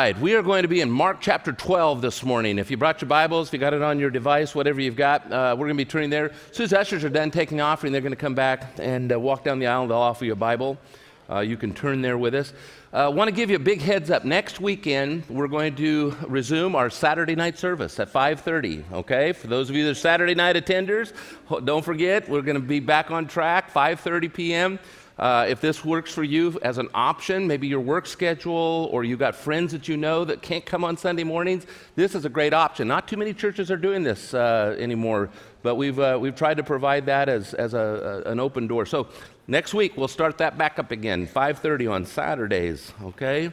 Right, we are going to be in Mark chapter 12 this morning. If you brought your Bibles, if you got it on your device, whatever you've got, uh, we're going to be turning there. As soon as ushers are done taking the offering, they're going to come back and uh, walk down the aisle. And they'll offer you a Bible. Uh, you can turn there with us. I uh, want to give you a big heads up. Next weekend, we're going to resume our Saturday night service at 5:30. Okay, for those of you that are Saturday night attenders, don't forget we're going to be back on track 5:30 p.m. Uh, if this works for you as an option, maybe your work schedule or you got friends that you know that can't come on Sunday mornings, this is a great option. Not too many churches are doing this uh, anymore, but we've, uh, we've tried to provide that as, as a, a, an open door. So next week we'll start that back up again, 5:30 on Saturdays. Okay.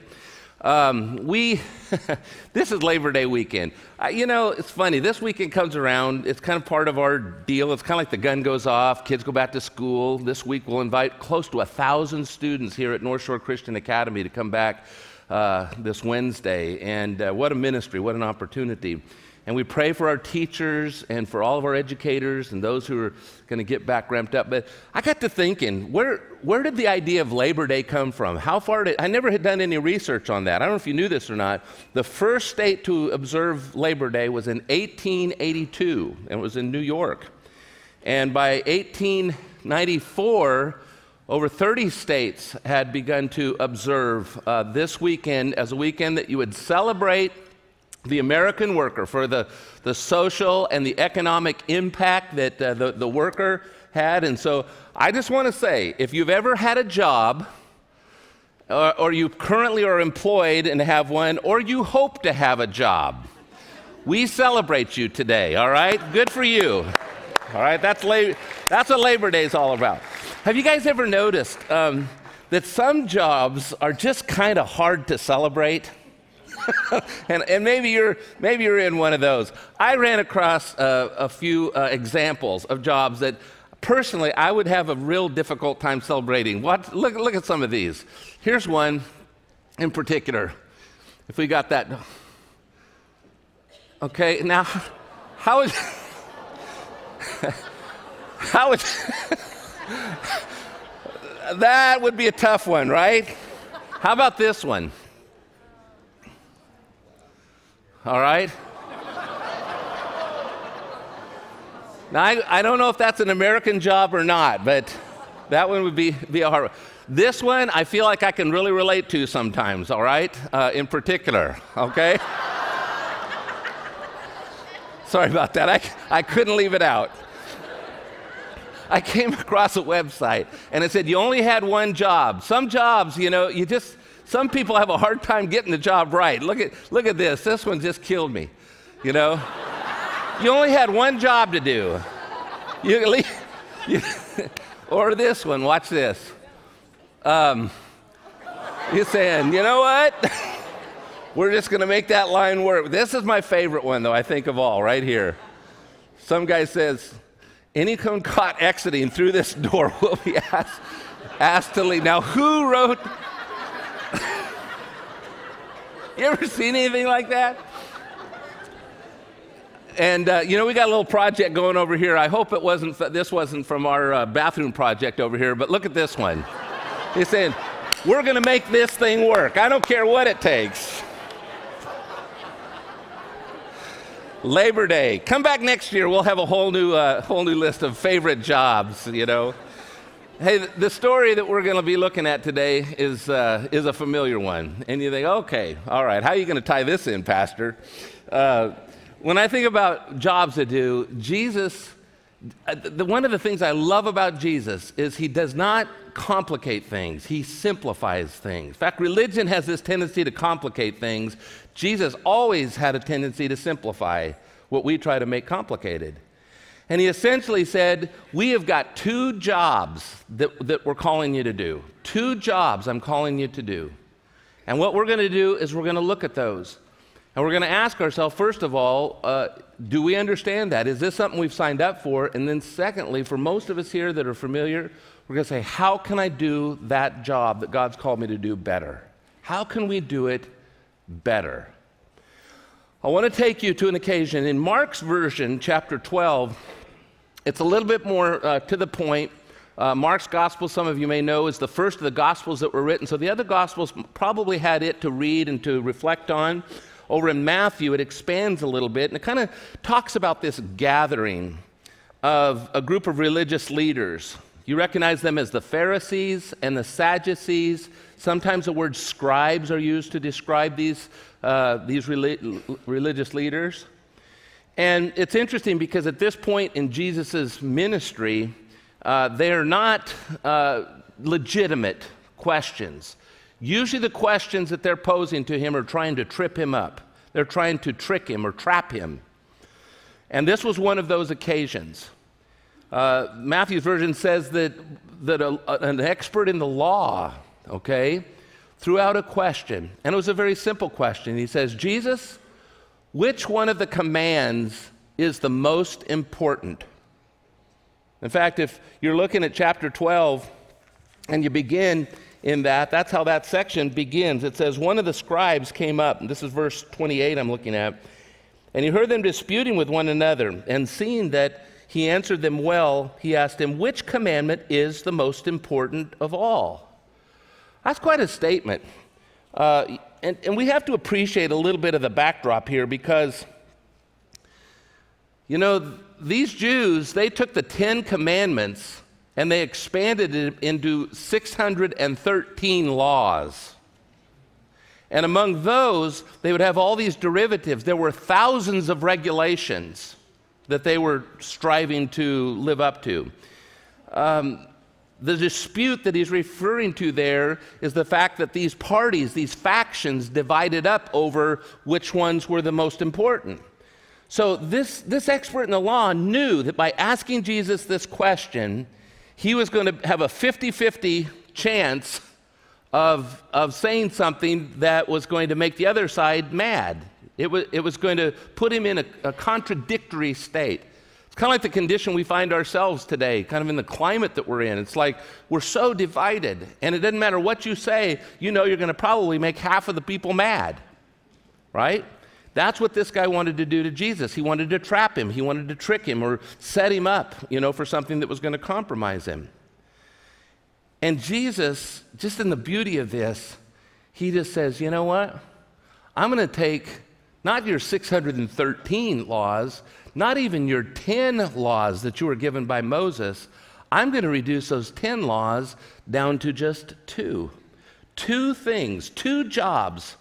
Um, we, this is Labor Day weekend. Uh, you know, it's funny. This weekend comes around. It's kind of part of our deal. It's kind of like the gun goes off, kids go back to school. This week we'll invite close to a thousand students here at North Shore Christian Academy to come back uh, this Wednesday. And uh, what a ministry! What an opportunity! And we pray for our teachers and for all of our educators and those who are going to get back ramped up. But I got to thinking, where, where did the idea of Labor Day come from? How far did I never had done any research on that. I don't know if you knew this or not. The first state to observe Labor Day was in 1882, and it was in New York. And by 1894, over 30 states had begun to observe uh, this weekend as a weekend that you would celebrate the American worker, for the, the social and the economic impact that uh, the, the worker had. And so I just want to say if you've ever had a job, or, or you currently are employed and have one, or you hope to have a job, we celebrate you today, all right? Good for you. All right, that's, la- that's what Labor Day is all about. Have you guys ever noticed um, that some jobs are just kind of hard to celebrate? and, and maybe, you're, maybe you're in one of those. I ran across uh, a few uh, examples of jobs that personally I would have a real difficult time celebrating. What, look, look at some of these. Here's one in particular. If we got that. Okay, now, how is. how is. that would be a tough one, right? How about this one? All right? now, I, I don't know if that's an American job or not, but that one would be, be a hard one. This one, I feel like I can really relate to sometimes, all right? Uh, in particular, okay? Sorry about that. I, I couldn't leave it out. I came across a website and it said you only had one job. Some jobs, you know, you just, some people have a hard time getting the job right. Look at, look at this. This one just killed me. You know? you only had one job to do. You, you, or this one, watch this. Um, you're saying, you know what? We're just going to make that line work. This is my favorite one, though, I think of all, right here. Some guy says, anyone caught exiting through this door will be asked, asked to leave. Now, who wrote you ever seen anything like that? And uh, you know, we got a little project going over here. I hope it wasn't. This wasn't from our uh, bathroom project over here. But look at this one. He's saying, "We're going to make this thing work. I don't care what it takes." Labor Day. Come back next year. We'll have a whole new, uh, whole new list of favorite jobs. You know. Hey, the story that we're going to be looking at today is, uh, is a familiar one. And you think, okay, all right, how are you going to tie this in, Pastor? Uh, when I think about jobs to do, Jesus, uh, the, one of the things I love about Jesus is he does not complicate things, he simplifies things. In fact, religion has this tendency to complicate things. Jesus always had a tendency to simplify what we try to make complicated. And he essentially said, We have got two jobs that, that we're calling you to do. Two jobs I'm calling you to do. And what we're going to do is we're going to look at those. And we're going to ask ourselves, first of all, uh, do we understand that? Is this something we've signed up for? And then, secondly, for most of us here that are familiar, we're going to say, How can I do that job that God's called me to do better? How can we do it better? I want to take you to an occasion in Mark's version, chapter 12. It's a little bit more uh, to the point. Uh, Mark's gospel, some of you may know, is the first of the gospels that were written. So the other gospels probably had it to read and to reflect on. Over in Matthew, it expands a little bit and it kind of talks about this gathering of a group of religious leaders. You recognize them as the Pharisees and the Sadducees. Sometimes the word scribes are used to describe these, uh, these religious leaders. And it's interesting because at this point in Jesus' ministry, uh, they are not uh, legitimate questions. Usually, the questions that they're posing to him are trying to trip him up, they're trying to trick him or trap him. And this was one of those occasions. Uh, Matthew's version says that, that a, an expert in the law, okay, threw out a question. And it was a very simple question. He says, Jesus, which one of the commands is the most important? In fact, if you're looking at chapter 12 and you begin in that, that's how that section begins. It says, One of the scribes came up, and this is verse 28 I'm looking at, and he heard them disputing with one another, and seeing that he answered them well, he asked him, Which commandment is the most important of all? That's quite a statement. Uh, and, and we have to appreciate a little bit of the backdrop here because, you know, these Jews, they took the Ten Commandments and they expanded it into 613 laws. And among those, they would have all these derivatives. There were thousands of regulations that they were striving to live up to. Um, the dispute that he's referring to there is the fact that these parties, these factions, divided up over which ones were the most important. So, this, this expert in the law knew that by asking Jesus this question, he was going to have a 50 50 chance of, of saying something that was going to make the other side mad. It was, it was going to put him in a, a contradictory state. Kind of like the condition we find ourselves today, kind of in the climate that we're in. It's like we're so divided, and it doesn't matter what you say, you know you're going to probably make half of the people mad, right? That's what this guy wanted to do to Jesus. He wanted to trap him, he wanted to trick him or set him up, you know, for something that was going to compromise him. And Jesus, just in the beauty of this, he just says, you know what? I'm going to take not your 613 laws, not even your 10 laws that you were given by Moses. I'm going to reduce those 10 laws down to just two. Two things, two jobs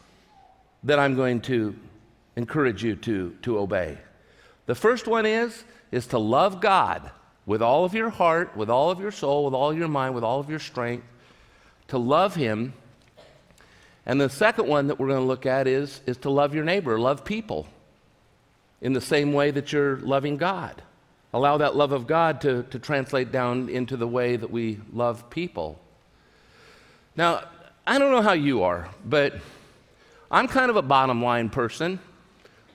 that I'm going to encourage you to, to obey. The first one is, is to love God with all of your heart, with all of your soul, with all your mind, with all of your strength, to love Him. And the second one that we're going to look at is, is to love your neighbor, love people in the same way that you're loving God. Allow that love of God to, to translate down into the way that we love people. Now, I don't know how you are, but I'm kind of a bottom line person.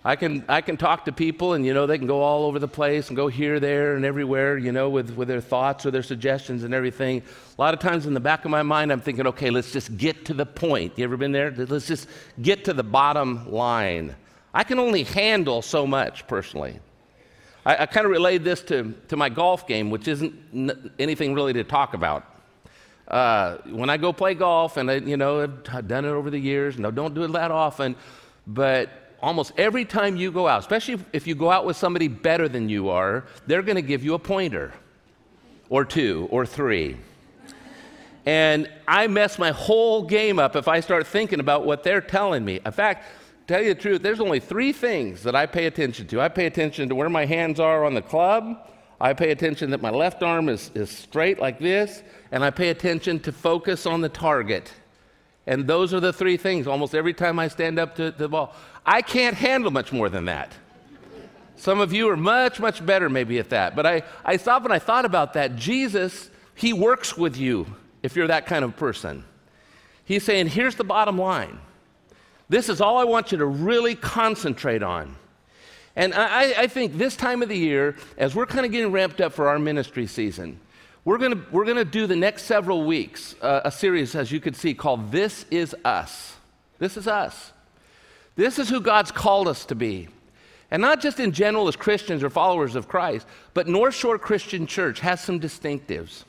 I can, I can talk to people and, you know, they can go all over the place and go here, there, and everywhere, you know, with, with their thoughts or their suggestions and everything. A lot of times in the back of my mind, I'm thinking, okay, let's just get to the point. You ever been there? Let's just get to the bottom line. I can only handle so much personally. I, I kind of relayed this to, to my golf game, which isn't n- anything really to talk about. Uh, when I go play golf, and I, you know, I've done it over the years, no, don't do it that often, but almost every time you go out, especially if you go out with somebody better than you are, they're going to give you a pointer or two or three. And I mess my whole game up if I start thinking about what they're telling me. In fact, tell you the truth, there's only three things that I pay attention to. I pay attention to where my hands are on the club. I pay attention that my left arm is, is straight like this, and I pay attention to focus on the target. And those are the three things almost every time I stand up to, to the ball. I can't handle much more than that. Some of you are much, much better maybe at that. But I, I stopped and I thought about that. Jesus, He works with you if you're that kind of person. He's saying, here's the bottom line. This is all I want you to really concentrate on. And I, I think this time of the year, as we're kind of getting ramped up for our ministry season, we're going we're gonna do the next several weeks uh, a series, as you can see, called This Is Us. This is Us. This is who God's called us to be. And not just in general as Christians or followers of Christ, but North Shore Christian Church has some distinctives.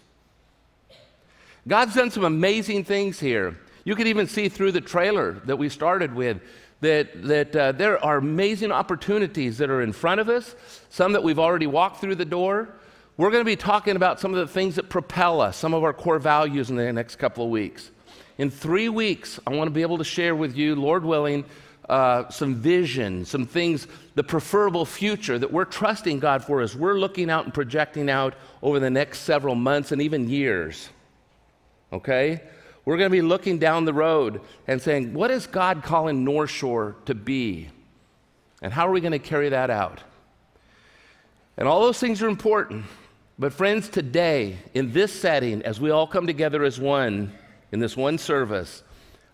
God's done some amazing things here. You can even see through the trailer that we started with that, that uh, there are amazing opportunities that are in front of us, some that we've already walked through the door. We're going to be talking about some of the things that propel us, some of our core values in the next couple of weeks. In three weeks, I want to be able to share with you, Lord willing, uh, some vision, some things, the preferable future that we're trusting God for as we're looking out and projecting out over the next several months and even years. Okay? We're going to be looking down the road and saying, what is God calling North Shore to be? And how are we going to carry that out? And all those things are important. But, friends, today, in this setting, as we all come together as one in this one service,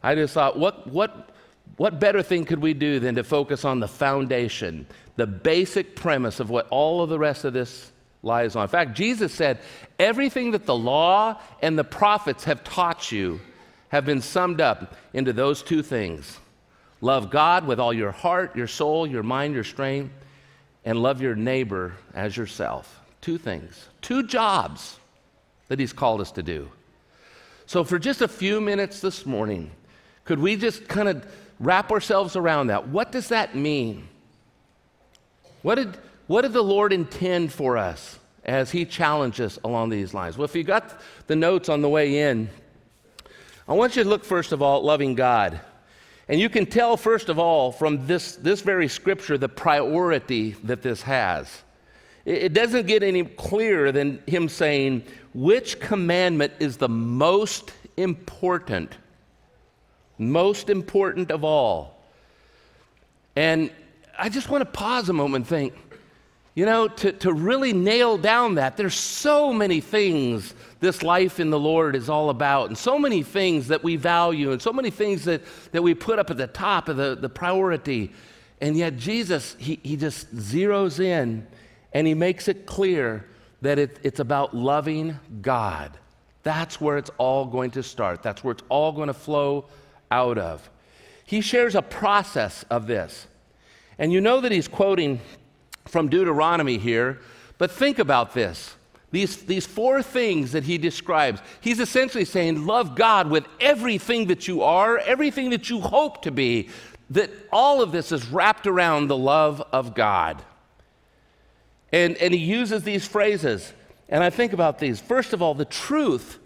I just thought, what, what, what better thing could we do than to focus on the foundation, the basic premise of what all of the rest of this lies on? In fact, Jesus said, everything that the law and the prophets have taught you have been summed up into those two things love God with all your heart, your soul, your mind, your strength, and love your neighbor as yourself. Two things, two jobs that He's called us to do. So, for just a few minutes this morning, could we just kind of wrap ourselves around that. What does that mean? What did, what did the Lord intend for us as He challenged us along these lines? Well, if you got the notes on the way in, I want you to look first of all at loving God. And you can tell, first of all, from this, this very scripture, the priority that this has. It, it doesn't get any clearer than Him saying, which commandment is the most important most important of all. And I just want to pause a moment and think, you know, to, to really nail down that, there's so many things this life in the Lord is all about, and so many things that we value, and so many things that, that we put up at the top of the, the priority. And yet, Jesus, he, he just zeroes in and he makes it clear that it, it's about loving God. That's where it's all going to start, that's where it's all going to flow out of. He shares a process of this. And you know that he's quoting from Deuteronomy here, but think about this. These, these four things that he describes, he's essentially saying, Love God with everything that you are, everything that you hope to be, that all of this is wrapped around the love of God. And, and he uses these phrases, and I think about these. First of all, the truth,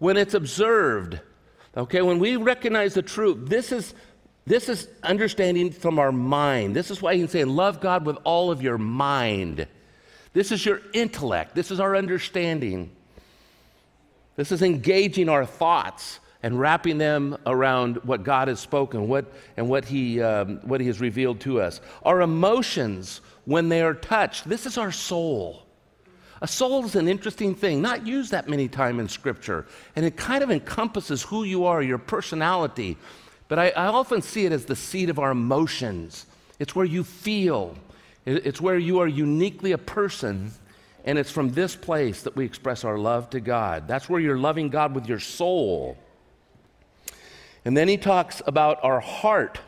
when it's observed, Okay, when we recognize the truth, this is this is understanding from our mind. This is why he can say, love God with all of your mind. This is your intellect. This is our understanding. This is engaging our thoughts and wrapping them around what God has spoken what, and what he, um, what he has revealed to us. Our emotions, when they are touched, this is our soul. A soul is an interesting thing, not used that many times in Scripture, and it kind of encompasses who you are, your personality. But I, I often see it as the seat of our emotions. It's where you feel, it's where you are uniquely a person, and it's from this place that we express our love to God. That's where you're loving God with your soul. And then he talks about our heart.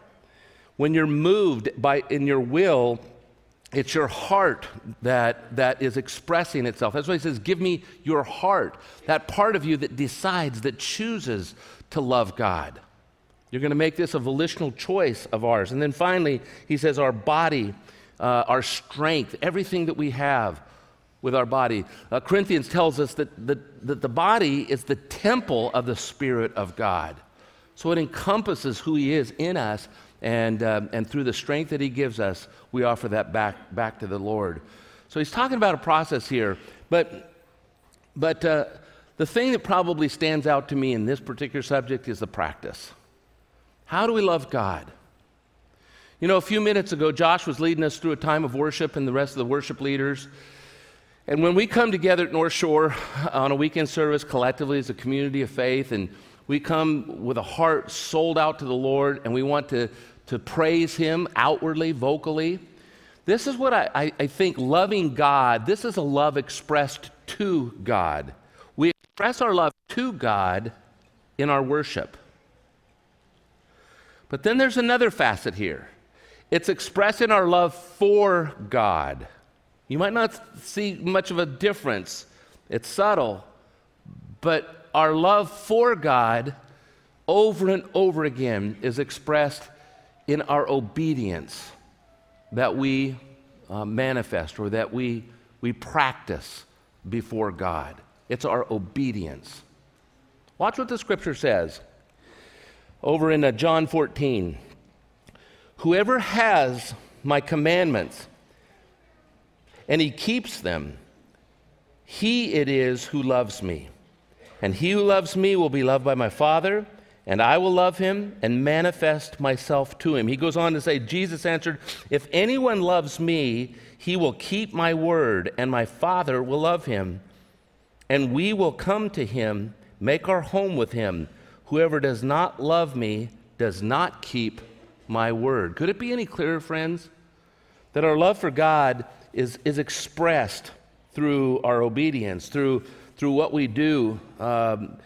When you're moved by in your will it's your heart that, that is expressing itself. That's why he says, Give me your heart. That part of you that decides, that chooses to love God. You're going to make this a volitional choice of ours. And then finally, he says, Our body, uh, our strength, everything that we have with our body. Uh, Corinthians tells us that the, that the body is the temple of the Spirit of God. So it encompasses who he is in us and, uh, and through the strength that He gives us, we offer that back, back to the Lord. So He's talking about a process here, but, but uh, the thing that probably stands out to me in this particular subject is the practice. How do we love God? You know, a few minutes ago, Josh was leading us through a time of worship and the rest of the worship leaders. And when we come together at North Shore on a weekend service collectively as a community of faith, and we come with a heart sold out to the Lord, and we want to to praise Him outwardly, vocally. This is what I, I, I, think loving God, this is a love expressed to God. We express our love to God in our worship. But then there's another facet here it's expressing our love for God. You might not see much of a difference, it's subtle, but our love for God over and over again is expressed in our obedience that we uh, manifest or that we, we practice before God. It's our obedience. Watch what the scripture says over in uh, John 14. Whoever has my commandments and he keeps them, he it is who loves me. And he who loves me will be loved by my Father, and I will love him and manifest myself to him. He goes on to say, Jesus answered, If anyone loves me, he will keep my word, and my Father will love him. And we will come to him, make our home with him. Whoever does not love me does not keep my word. Could it be any clearer, friends, that our love for God is, is expressed through our obedience, through, through what we do um,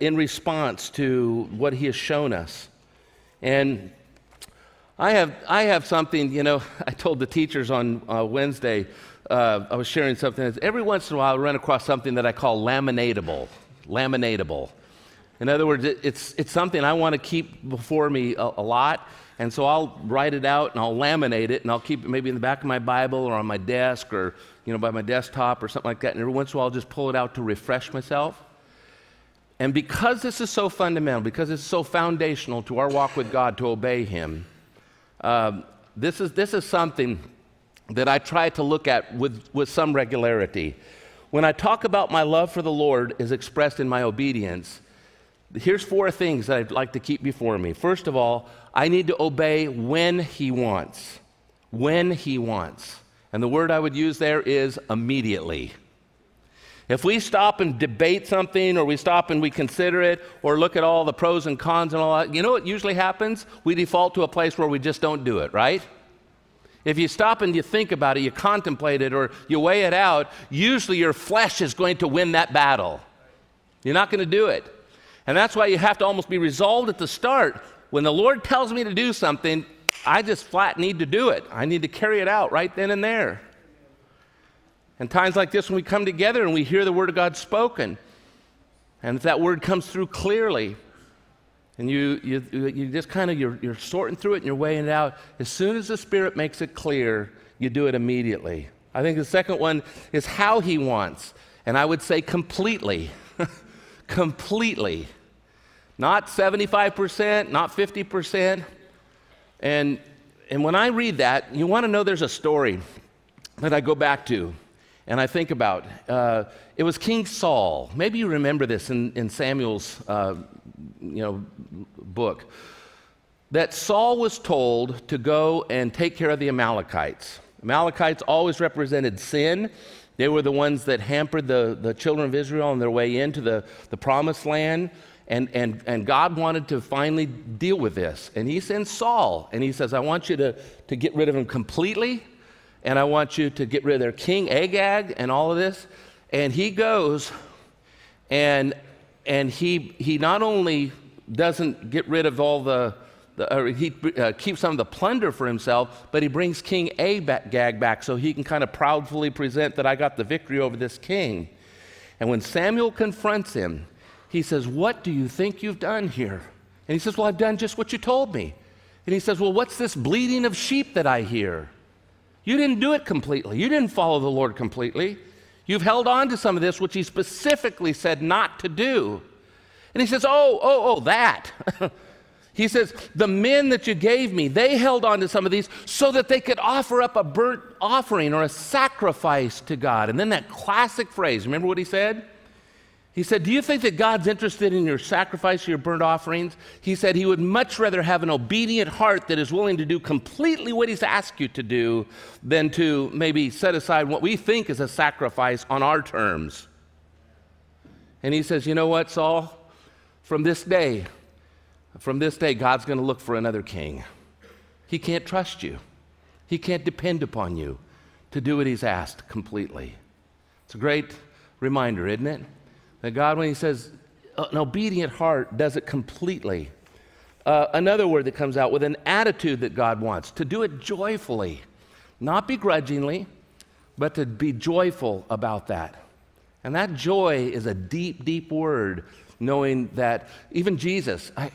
in response to what He has shown us? And I have, I have something, you know, I told the teachers on uh, Wednesday, uh, I was sharing something. Every once in a while, I run across something that I call laminatable. Laminatable. In other words, it, it's, it's something I want to keep before me a, a, lot. And so I'll write it out and I'll laminate it and I'll keep it maybe in the back of my Bible or on my desk or, you know, by my desktop or something like that. And every once in a while, I'll just pull it out to refresh myself. And because this is so fundamental, because it's so foundational to our walk with God to obey Him, um, this, is, this is something that I try to look at with, with some regularity. When I talk about my love for the Lord is expressed in my obedience, here's four things that I'd like to keep before me. First of all, I need to obey when He wants. When He wants. And the word I would use there is immediately. If we stop and debate something, or we stop and we consider it, or look at all the pros and cons and all that, you know what usually happens? We default to a place where we just don't do it, right? If you stop and you think about it, you contemplate it, or you weigh it out, usually your flesh is going to win that battle. You're not going to do it. And that's why you have to almost be resolved at the start. When the Lord tells me to do something, I just flat need to do it. I need to carry it out right then and there. And times like this, when we come together and we hear the Word of God spoken, and if that Word comes through clearly, and you, you, you just kind of, you're, you're sorting through it and you're weighing it out, as soon as the Spirit makes it clear, you do it immediately. I think the second one is how He wants, and I would say completely. completely. Not 75%, not 50%. And, and when I read that, you want to know there's a story that I go back to and I think about. Uh, it was King Saul. Maybe you remember this in, in Samuel's uh, you know, book. That Saul was told to go and take care of the Amalekites. Amalekites always represented sin. They were the ones that hampered the, the children of Israel on their way into the, the promised land. And, and, and God wanted to finally deal with this. And he sends Saul, and he says, I want you to, to get rid of him completely and I want you to get rid of their king Agag and all of this. And he goes and and he he not only doesn't get rid of all the, the he uh, keeps some of the plunder for himself, but he brings King Agag back so he can kind of proudly present that I got the victory over this king. And when Samuel confronts him, he says, What do you think you've done here? And he says, Well, I've done just what you told me. And he says, Well, what's this bleating of sheep that I hear? You didn't do it completely. You didn't follow the Lord completely. You've held on to some of this, which He specifically said not to do. And He says, Oh, oh, oh, that. he says, The men that you gave me, they held on to some of these so that they could offer up a burnt offering or a sacrifice to God. And then that classic phrase, remember what He said? He said, Do you think that God's interested in your sacrifice, your burnt offerings? He said he would much rather have an obedient heart that is willing to do completely what he's asked you to do than to maybe set aside what we think is a sacrifice on our terms. And he says, You know what, Saul? From this day, from this day, God's going to look for another king. He can't trust you, he can't depend upon you to do what he's asked completely. It's a great reminder, isn't it? That God, when He says an obedient heart, does it completely. Uh, another word that comes out with an attitude that God wants to do it joyfully, not begrudgingly, but to be joyful about that. And that joy is a deep, deep word knowing that even Jesus, I,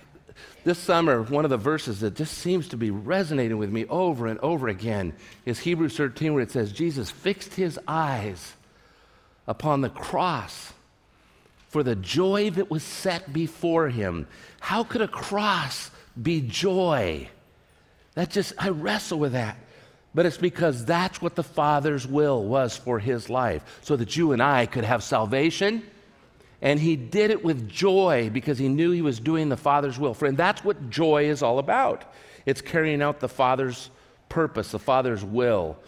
this summer, one of the verses that just seems to be resonating with me over and over again is Hebrews 13, where it says, Jesus fixed his eyes upon the cross for the joy that was set before him. How could a cross be joy? That just, I wrestle with that. But it's because that's what the Father's will was for his life, so that you and I could have salvation. And he did it with joy because he knew he was doing the Father's will. Friend, that's what joy is all about. It's carrying out the Father's purpose, the Father's will.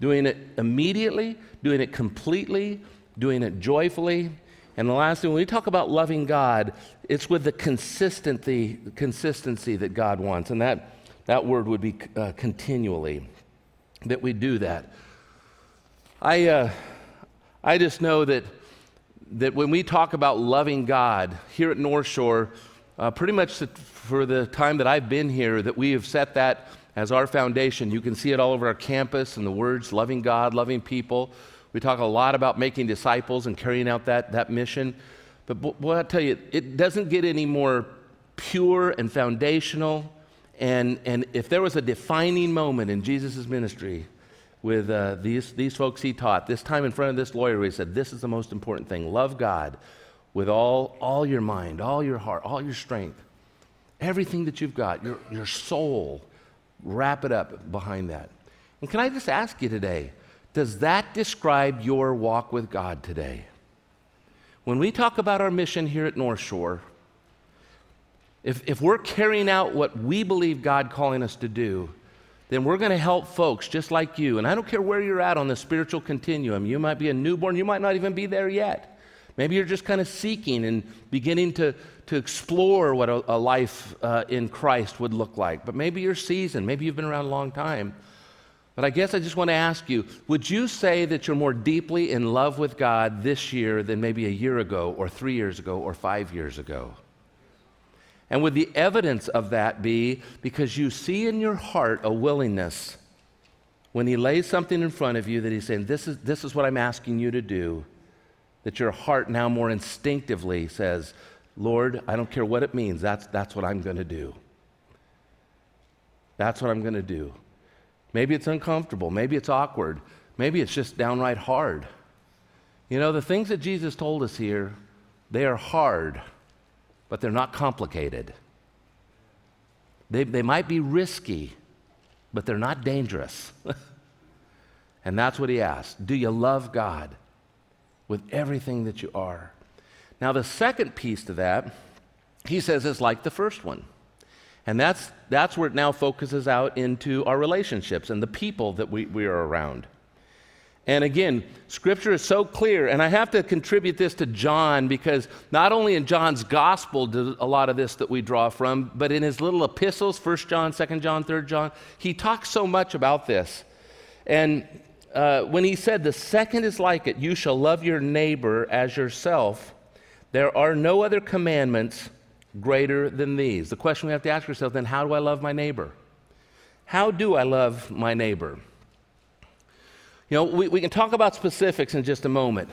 Doing it immediately, doing it completely, doing it joyfully. And the last thing, when we talk about loving God, it's with the consistency, consistency that God wants. And that, that word would be uh, continually that we do that. I, uh, I just know that, that when we talk about loving God here at North Shore, uh, pretty much for the time that I've been here, that we have set that as our foundation. You can see it all over our campus and the words loving God, loving people. We talk a lot about making disciples and carrying out that, that mission. But boy, I tell you, it doesn't get any more pure and foundational and, and if there was a defining moment in Jesus' ministry with uh, these, these folks he taught, this time in front of this lawyer, he said, This is the most important thing. Love God with all, all your mind, all your heart, all your strength, everything that you've got, your, your soul. Wrap it up behind that. And can I just ask you today, does that describe your walk with God today? When we talk about our mission here at North Shore, if, if we're carrying out what we believe God calling us to do, then we're going to help folks just like you. And I don't care where you're at on the spiritual continuum. You might be a newborn, you might not even be there yet. Maybe you're just kind of seeking and beginning to, to explore what a, a life uh, in Christ would look like. But maybe you're seasoned, maybe you've been around a long time. But I guess I just want to ask you would you say that you're more deeply in love with God this year than maybe a year ago, or three years ago, or five years ago? And would the evidence of that be because you see in your heart a willingness when he lays something in front of you that he's saying, This is, this is what I'm asking you to do, that your heart now more instinctively says, Lord, I don't care what it means, that's, that's what I'm going to do. That's what I'm going to do. Maybe it's uncomfortable, maybe it's awkward, maybe it's just downright hard. You know, the things that Jesus told us here, they are hard but they're not complicated. They, they might be risky, but they're not dangerous. and that's what he asked Do you love God with everything that you are? Now, the second piece to that, he says, is like the first one. And that's, that's where it now focuses out into our relationships and the people that we, we are around. And again, scripture is so clear, and I have to contribute this to John because not only in John's gospel does a lot of this that we draw from, but in his little epistles, 1 John, 2 John, 3 John, he talks so much about this. And uh, when he said, The second is like it, you shall love your neighbor as yourself, there are no other commandments greater than these. The question we have to ask ourselves then, how do I love my neighbor? How do I love my neighbor? You know, we, we can talk about specifics in just a moment.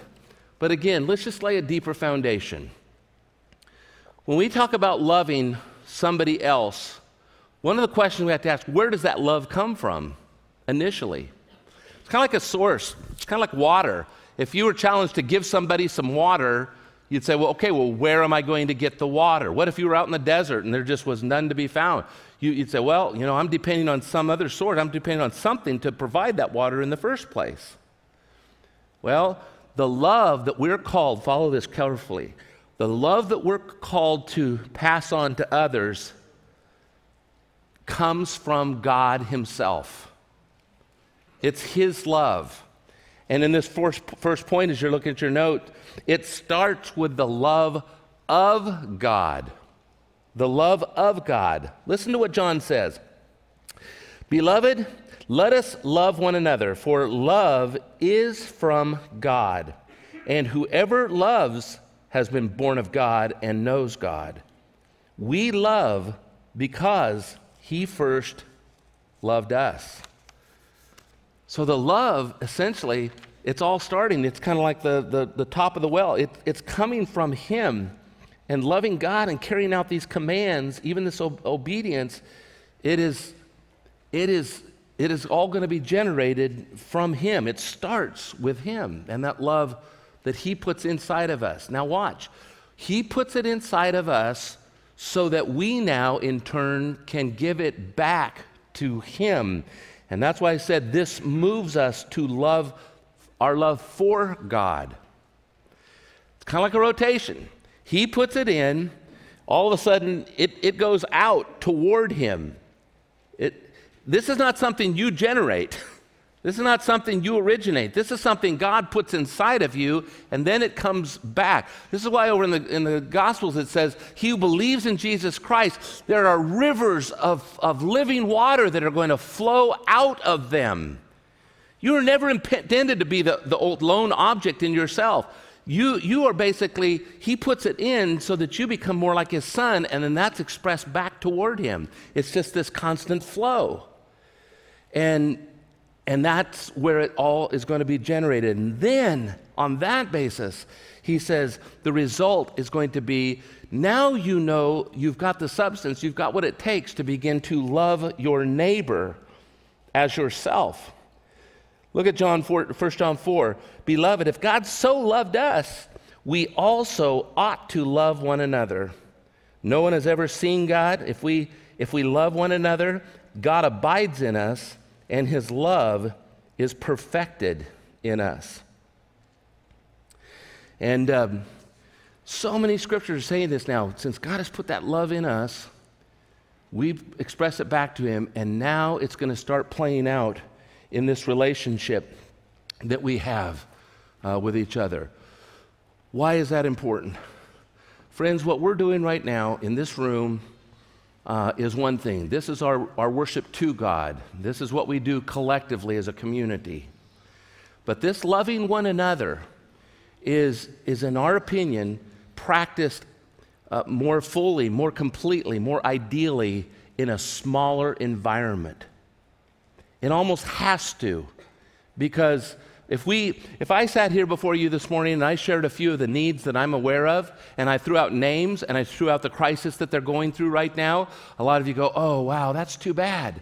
But again, let's just lay a deeper foundation. When we talk about loving somebody else, one of the questions we have to ask where does that love come from initially? It's kind of like a source, it's kind of like water. If you were challenged to give somebody some water, you'd say, well, okay, well, where am I going to get the water? What if you were out in the desert and there just was none to be found? you, would say, well, you know, I'm depending on some other source. I'm depending on something to provide that water in the first place. Well, the love that we're called, follow this carefully, the love that we're called to pass on to others comes from God Himself. It's His love. And in this first, first point, as you're looking at your note, it starts with the love of God the love of God. Listen to what John says Beloved, let us love one another, for love is from God. And whoever loves has been born of God and knows God. We love because he first loved us. So the love, essentially, it's all starting. It's kind of like the, the, the, top of the well. It, it's coming from him and loving God and carrying out these commands, even this ob- obedience, it is, it is, it is all going to be generated from Him. It starts with Him and that love that He puts inside of us. Now, watch. He puts it inside of us so that we now, in turn, can give it back to Him. And that's why I said this moves us to love our love for God. It's kind of like a rotation. He puts it in, all of a sudden it, it goes out toward Him. It, this is not something you generate. This is not something you originate. This is something God puts inside of you, and then it comes back. This is why over in the, in the Gospels it says, He who believes in Jesus Christ, there are rivers of, of living water that are going to flow out of them. You are never intended to be the, the old lone object in yourself. You, you are basically, He puts it in so that you become more like His Son, and then that's expressed back toward Him. It's just this constant flow. And and that's where it all is going to be generated. And then, on that basis, he says the result is going to be now you know you've got the substance, you've got what it takes to begin to love your neighbor as yourself. Look at John 4, 1 John 4. Beloved, if God so loved us, we also ought to love one another. No one has ever seen God. If we, if we love one another, God abides in us and his love is perfected in us. And um, so many scriptures are saying this now. Since God has put that love in us, we've expressed it back to him, and now it's going to start playing out in this relationship that we have uh, with each other. Why is that important? Friends, what we're doing right now in this room uh, is one thing. This is our, our worship to God. This is what we do collectively as a community. But this loving one another is, is in our opinion, practiced uh, more fully, more completely, more ideally in a smaller environment. It almost has to, because if, we, if I sat here before you this morning and I shared a few of the needs that I'm aware of, and I threw out names and I threw out the crisis that they're going through right now, a lot of you go, oh, wow, that's too bad.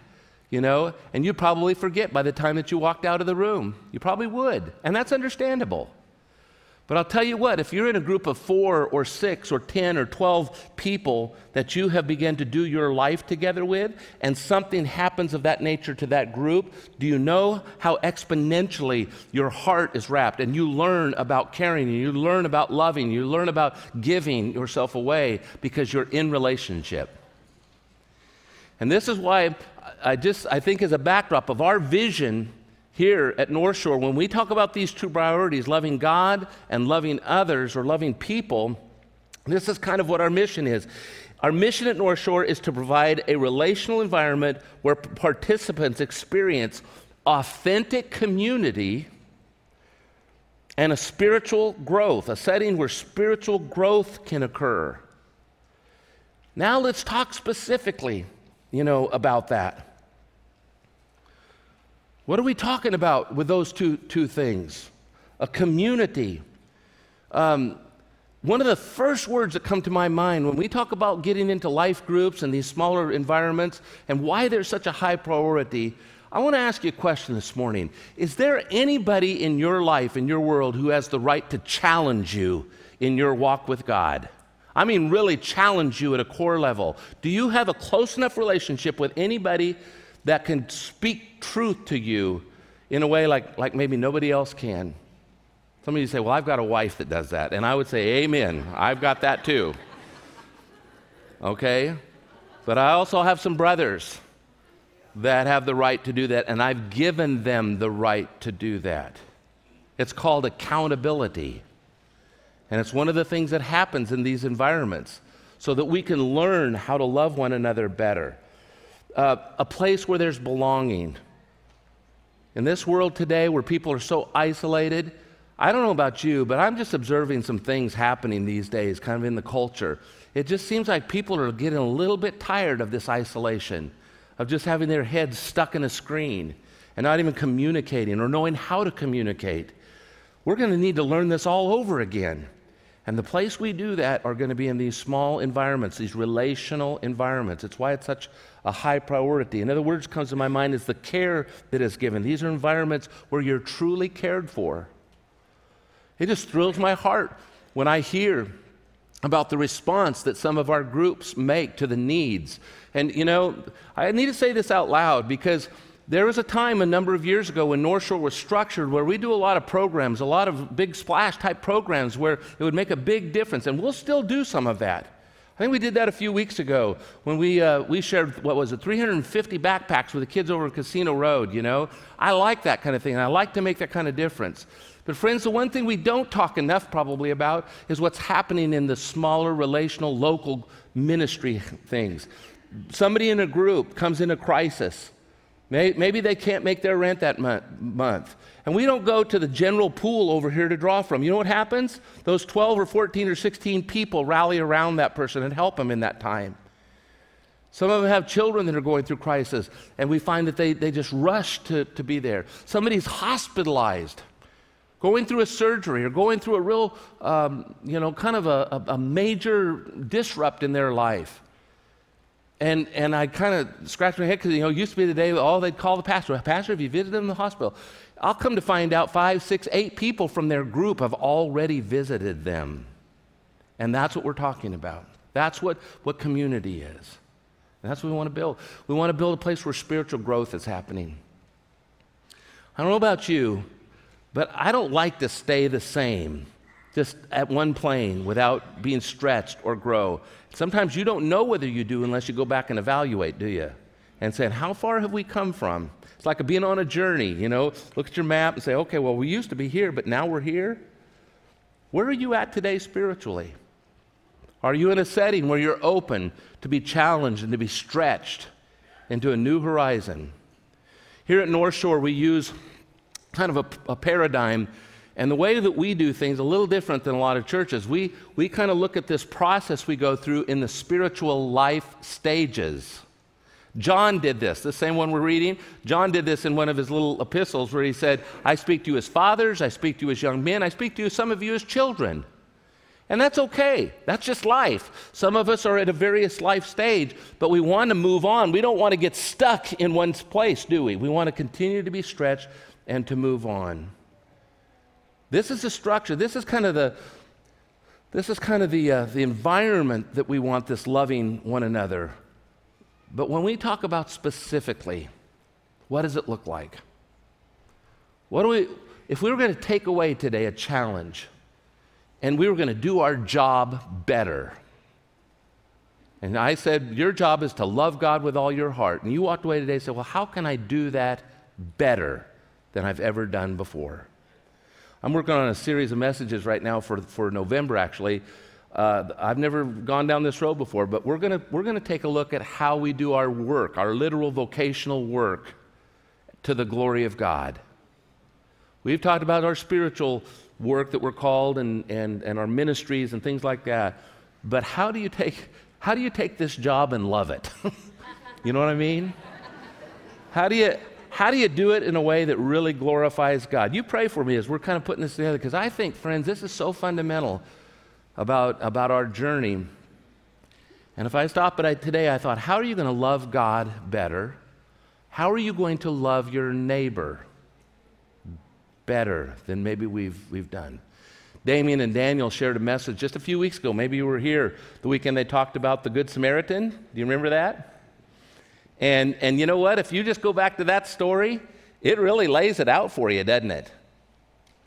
You know, and you'd probably forget by the time that you walked out of the room. You probably would, and that's understandable. But I'll tell you what, if you're in a group of four or six or 10 or 12 people that you have begun to do your life together with, and something happens of that nature to that group, do you know how exponentially your heart is wrapped? And you learn about caring, and you learn about loving, you learn about giving yourself away because you're in relationship. And this is why I just, I think, as a backdrop of our vision here at North Shore, when we talk about these two priorities, loving God and loving others or loving people, this is kind of what our mission is. Our mission at North Shore is to provide a relational environment where participants experience authentic community and a spiritual growth, a setting where spiritual growth can occur. Now let's talk specifically, you know, about that. What are we talking about with those two, two things? A community. Um, one of the first words that come to my mind when we talk about getting into life groups and these smaller environments and why they're such a high priority, I want to ask you a question this morning. Is there anybody in your life, in your world, who has the right to challenge you in your walk with God? I mean, really challenge you at a core level. Do you have a close enough relationship with anybody that can speak truth to you in a way like, like maybe nobody else can. Some of you say, Well, I've got a wife that does that. And I would say, Amen. I've got that too. Okay? But I also have some brothers that have the right to do that, and I've given them the right to do that. It's called accountability. And it's one of the things that happens in these environments so that we can learn how to love one another better uh, a place where there's belonging. In this world today where people are so isolated, I don't know about you, but I'm just observing some things happening these days, kind of in the culture. It just seems like people are getting a little bit tired of this isolation, of just having their heads stuck in a screen and not even communicating or knowing how to communicate. We're going to need to learn this all over again. And the place we do that are going to be in these small environments, these relational environments. It's why it's such a high priority. In other words, comes to my mind is the care that is given. These are environments where you're truly cared for. It just thrills my heart when I hear about the response that some of our groups make to the needs. And you know, I need to say this out loud because there was a time a number of years ago when North Shore was structured where we do a lot of programs, a lot of big splash type programs where it would make a big difference, and we'll still do some of that. I think we did that a few weeks ago when we, uh, we shared, what was it, 350 backpacks with the kids over at Casino Road, you know? I like that kind of thing, and I like to make that kind of difference. But, friends, the one thing we don't talk enough probably about is what's happening in the smaller relational local ministry things. Somebody in a group comes in a crisis Maybe they can't make their rent that month. And we don't go to the general pool over here to draw from. You know what happens? Those 12 or 14 or 16 people rally around that person and help them in that time. Some of them have children that are going through crisis, and we find that they, they just rush to, to be there. Somebody's hospitalized, going through a surgery or going through a real, um, you know, kind of a, a major disrupt in their life. And, and I kind of scratched my head because, you know, it used to be the day all they'd call the pastor. Pastor, have you visited him in the hospital? I'll come to find out five, six, eight people from their group have already visited them. And that's what we're talking about. That's what, what community is. And that's what we want to build. We want to build a place where spiritual growth is happening. I don't know about you, but I don't like to stay the same just at one plane without being stretched or grow. Sometimes you don't know whether you do unless you go back and evaluate, do you? And say, how far have we come from? It's like being on a journey, you know, look at your map and say, okay, well, we used to be here, but now we're here. Where are you at today spiritually? Are you in a setting where you're open to be challenged and to be stretched into a new horizon? Here at North Shore, we use kind of a, a paradigm and the way that we do things a little different than a lot of churches. We, we kind of look at this process we go through in the spiritual life stages. John did this, the same one we're reading. John did this in one of his little epistles where he said, I speak to you as fathers, I speak to you as young men, I speak to you, some of you as children. And that's okay. That's just life. Some of us are at a various life stage, but we want to move on. We don't want to get stuck in one place, do we? We want to continue to be stretched and to move on. This is the structure. This is kind of the this is kind of the, uh, the environment that we want this loving one another. But when we talk about specifically, what does it look like? What do we, if we were going to take away today a challenge and we were going to do our job better, and I said, Your job is to love God with all your heart. And you walked away today and said, Well, how can I do that better than I've ever done before? I'm working on a series of messages right now for, for November, actually. Uh, I've never gone down this road before, but we're going we're going to take a look at how we do our work, our literal vocational work, to the glory of God. We've talked about our spiritual work that we're called and, and, and our ministries and things like that. But how do you take, how do you take this job and love it? you know what I mean? How do you, how do you do it in a way that really glorifies God? You pray for me as we're kind of putting this together because I think, friends, this is so fundamental about, about our journey. And if I stop it today, I thought, how are you going to love God better? How are you going to love your neighbor better than maybe we've, we've done? Damien and Daniel shared a message just a few weeks ago. Maybe you were here the weekend they talked about the Good Samaritan. Do you remember that? And, and you know what? If you just go back to that story, it really lays it out for you, doesn't it?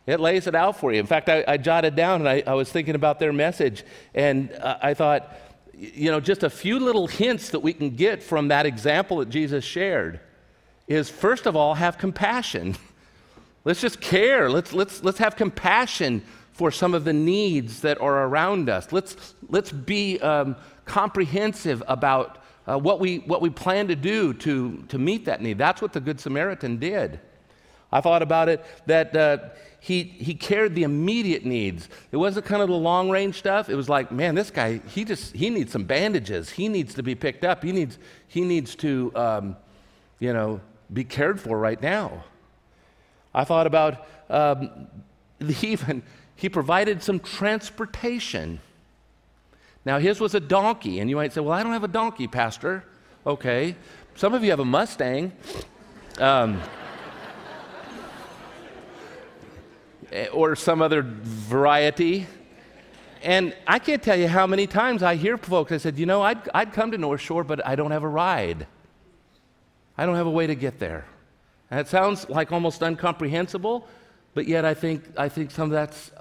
It lays it out for you. In fact, I, I jotted down and I, I, was thinking about their message, and uh, I thought, you know, just a few little hints that we can get from that example that Jesus shared is first of all, have compassion. let's just care. Let's, let's, let's have compassion for some of the needs that are around us. Let's, let's be um, comprehensive about uh, what, we, what we plan to do to, to meet that need. That's what the Good Samaritan did. I thought about it that uh, he, he cared the immediate needs. It wasn't kind of the long range stuff. It was like, man, this guy, he just, he needs some bandages. He needs to be picked up. He needs, he needs to, um, you know, be cared for right now. I thought about um, even, he provided some transportation. Now, his was a donkey, and you might say, Well, I don't have a donkey, Pastor. Okay. Some of you have a Mustang. Um, Eh, or some other variety. And I can't tell you how many times I hear folks, I said, you know, I'd, I'd come to North Shore, but I don't have a ride. I don't have a way to get there. And it sounds like almost incomprehensible, but yet I think, I think some of that's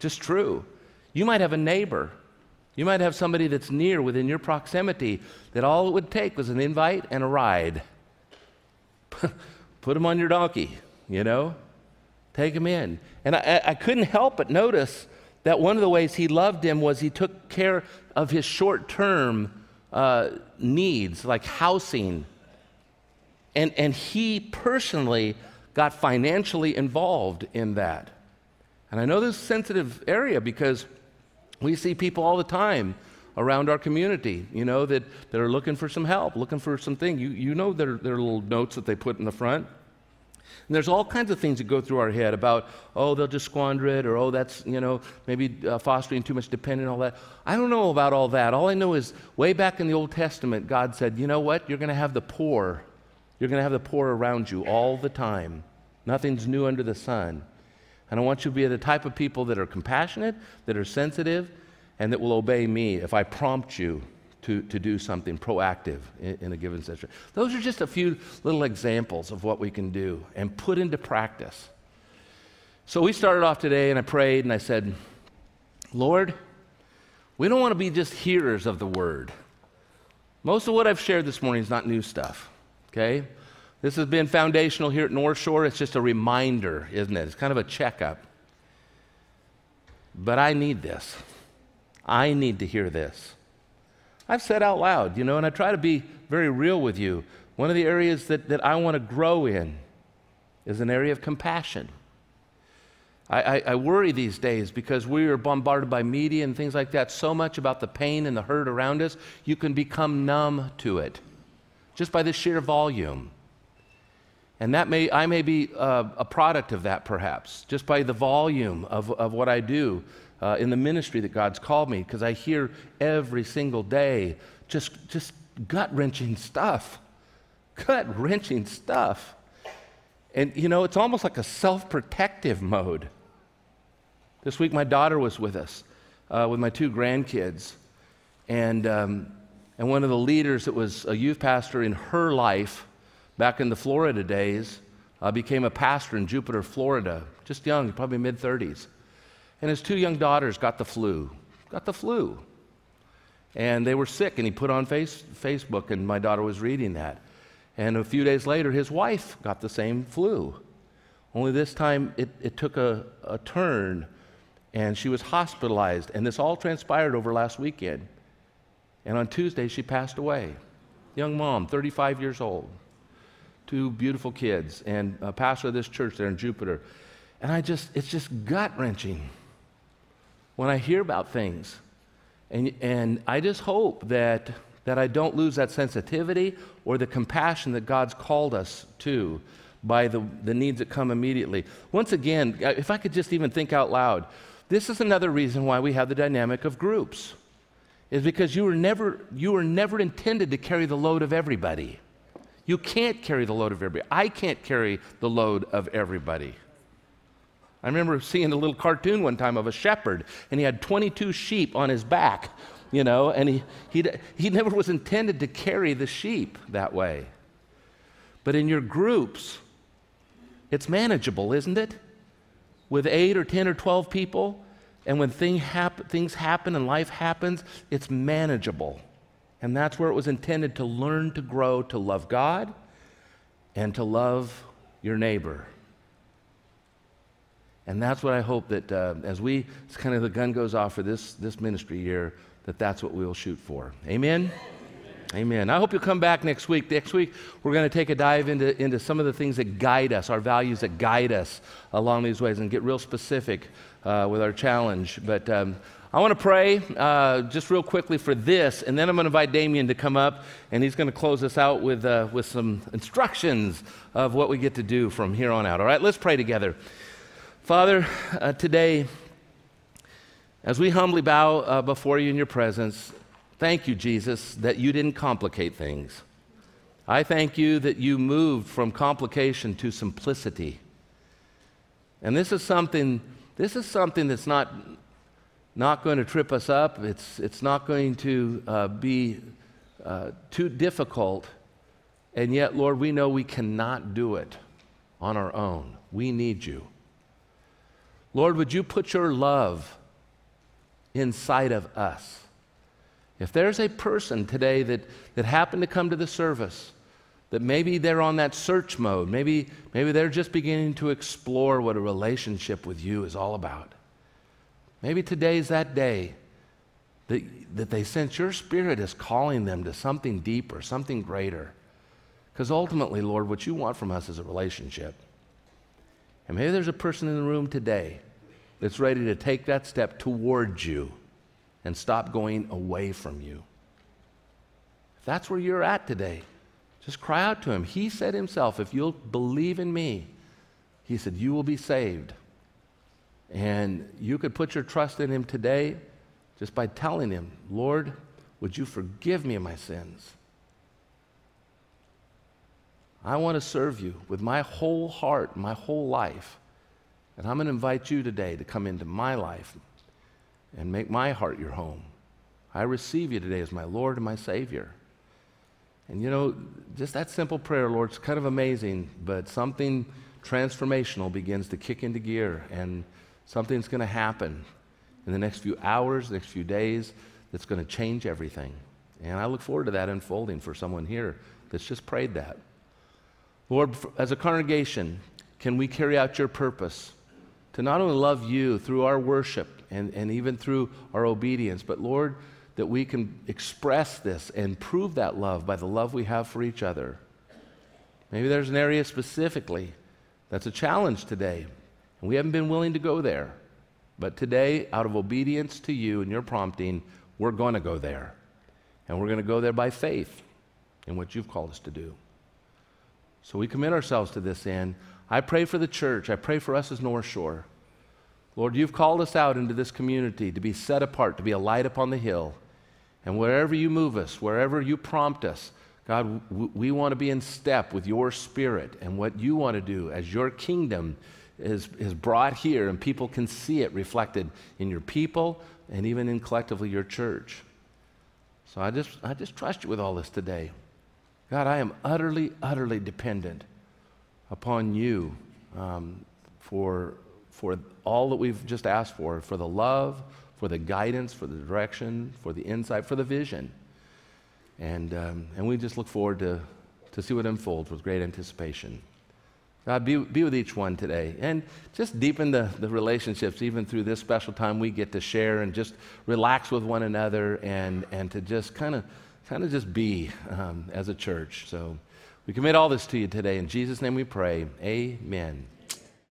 just true. You might have a neighbor. You might have somebody that's near within your proximity that all it would take was an invite and a ride. Put them on your donkey, you know? Take him in. And I, I couldn't help but notice that one of the ways he loved him was he took care of his short term uh, needs, like housing. And, and he personally got financially involved in that. And I know this is a sensitive area because we see people all the time around our community, you know, that, that are looking for some help, looking for something. You, you know their, their little notes that they put in the front. And there's all kinds of things that go through our head about, oh, they'll just squander it, or oh, that's, you know, maybe uh, fostering too much dependence, all that. I don't know about all that. All I know is way back in the Old Testament, God said, you know what? You're going to have the poor. You're going to have the poor around you all the time. Nothing's new under the sun. And I want you to be the type of people that are compassionate, that are sensitive, and that will obey me if I prompt you to, to do something proactive in, in a given situation. Those are just a few little examples of what we can do and put into practice. So we started off today, and I prayed and I said, Lord, we don't want to be just hearers of the word. Most of what I've shared this morning is not new stuff, okay? This has been foundational here at North Shore. It's just a reminder, isn't it? It's kind of a checkup. But I need this. I need to hear this. I've said out loud, you know, and I try to be very real with you. One of the areas that, that I want to grow in is an area of compassion. I, I, I, worry these days because we are bombarded by media and things like that so much about the pain and the hurt around us, you can become numb to it just by the sheer volume. And that may, I may be uh, a product of that perhaps, just by the volume of, of what I do uh, in the ministry that God's called me because I hear every single day just, just gut wrenching stuff. Gut wrenching stuff. And you know, it's almost like a self protective mode. This week, my daughter was with us uh, with my two grandkids. And, um, and one of the leaders that was a youth pastor in her life back in the Florida days uh, became a pastor in Jupiter, Florida, just young, probably mid 30s. And his two young daughters got the flu, got the flu. And they were sick, and he put on face, Facebook, and my daughter was reading that. And a few days later, his wife got the same flu. Only this time it, it took a, a turn, and she was hospitalized. And this all transpired over last weekend. And on Tuesday, she passed away. Young mom, 35 years old, two beautiful kids, and a pastor of this church there in Jupiter. And I just, it's just gut wrenching when I hear about things. And, and I just hope that, that I don't lose that sensitivity or the compassion that God's called us to by the, the needs that come immediately. Once again, if I could just even think out loud, this is another reason why we have the dynamic of groups. Is because you were never you were never intended to carry the load of everybody. You can't carry the load of everybody. I can't carry the load of everybody. I remember seeing a little cartoon one time of a shepherd, and he had 22 sheep on his back, you know, and he, he, he never was intended to carry the sheep that way. But in your groups, it's manageable, isn't it? With eight or 10 or 12 people, and when thing hap- things happen and life happens, it's manageable. And that's where it was intended to learn to grow, to love God and to love your neighbor. And that's what I hope that uh, as we, as kind of the gun goes off for this, this ministry year, that that's what we'll shoot for. Amen? Amen. I hope you'll come back next week. Next week, we're going to take a dive into, into some of the things that guide us, our values that guide us along these ways, and get real specific uh, with our challenge. But um, I want to pray uh, just real quickly for this, and then I'm going to invite Damien to come up, and he's going to close us out with, uh, with some instructions of what we get to do from here on out. All right, let's pray together. Father, uh, today As we humbly bow uh, before you in your presence, thank you, Jesus, that you didn't complicate things. I thank you that you moved from complication to simplicity. And this is something, this is something that's not, not going to trip us up. It's, it's not going to uh, be uh, too difficult. And yet, Lord, we know we cannot do it on our own. We need you. Lord, would you put your love inside of us? If there's a person today that, that happened to come to the service, that maybe they're on that search mode, maybe, maybe they're just beginning to explore what a relationship with you is all about. Maybe today's that day that, that they sense your spirit is calling them to something deeper, something greater. Because ultimately, Lord, what you want from us is a relationship. And maybe there's a person in the room today that's ready to take that step towards you and stop going away from you. If that's where you're at today, just cry out to him. He said himself, If you'll believe in me, he said, you will be saved. And you could put your trust in him today just by telling him, Lord, would you forgive me my sins? I want to serve you with my whole heart, my whole life. And I'm going to invite you today to come into my life and make my heart your home. I receive you today as my Lord and my Savior. And you know, just that simple prayer, Lord, it's kind of amazing, but something transformational begins to kick into gear, and something's going to happen in the next few hours, next few days, that's going to change everything. And I look forward to that unfolding for someone here that's just prayed that. Lord, as a congregation, can we carry out your purpose to not only love you through our worship and, and even through our obedience, but Lord, that we can express this and prove that love by the love we have for each other. Maybe there's an area specifically that's a challenge today, and we haven't been willing to go there. But today, out of obedience to you and your prompting, we're going to go there. And we're going to go there by faith in what you've called us to do. So we commit ourselves to this end. I pray for the church. I pray for us as North Shore. Lord, you've called us out into this community to be set apart, to be a light upon the hill. And wherever you move us, wherever you prompt us, God, we want to be in step with your spirit and what you want to do as your kingdom is, is brought here and people can see it reflected in your people and even in collectively your church. So I just, I just trust you with all this today. God, I am utterly, utterly dependent upon you um, for, for all that we've just asked for, for the love, for the guidance, for the direction, for the insight, for the vision. And, um, and we just look forward to, to see what unfolds with great anticipation. God, be, be with each one today and just deepen the, the relationships even through this special time we get to share and just relax with one another and, and to just kind of kind of just be um, as a church. So we commit all this to you today. In Jesus' name we pray. Amen.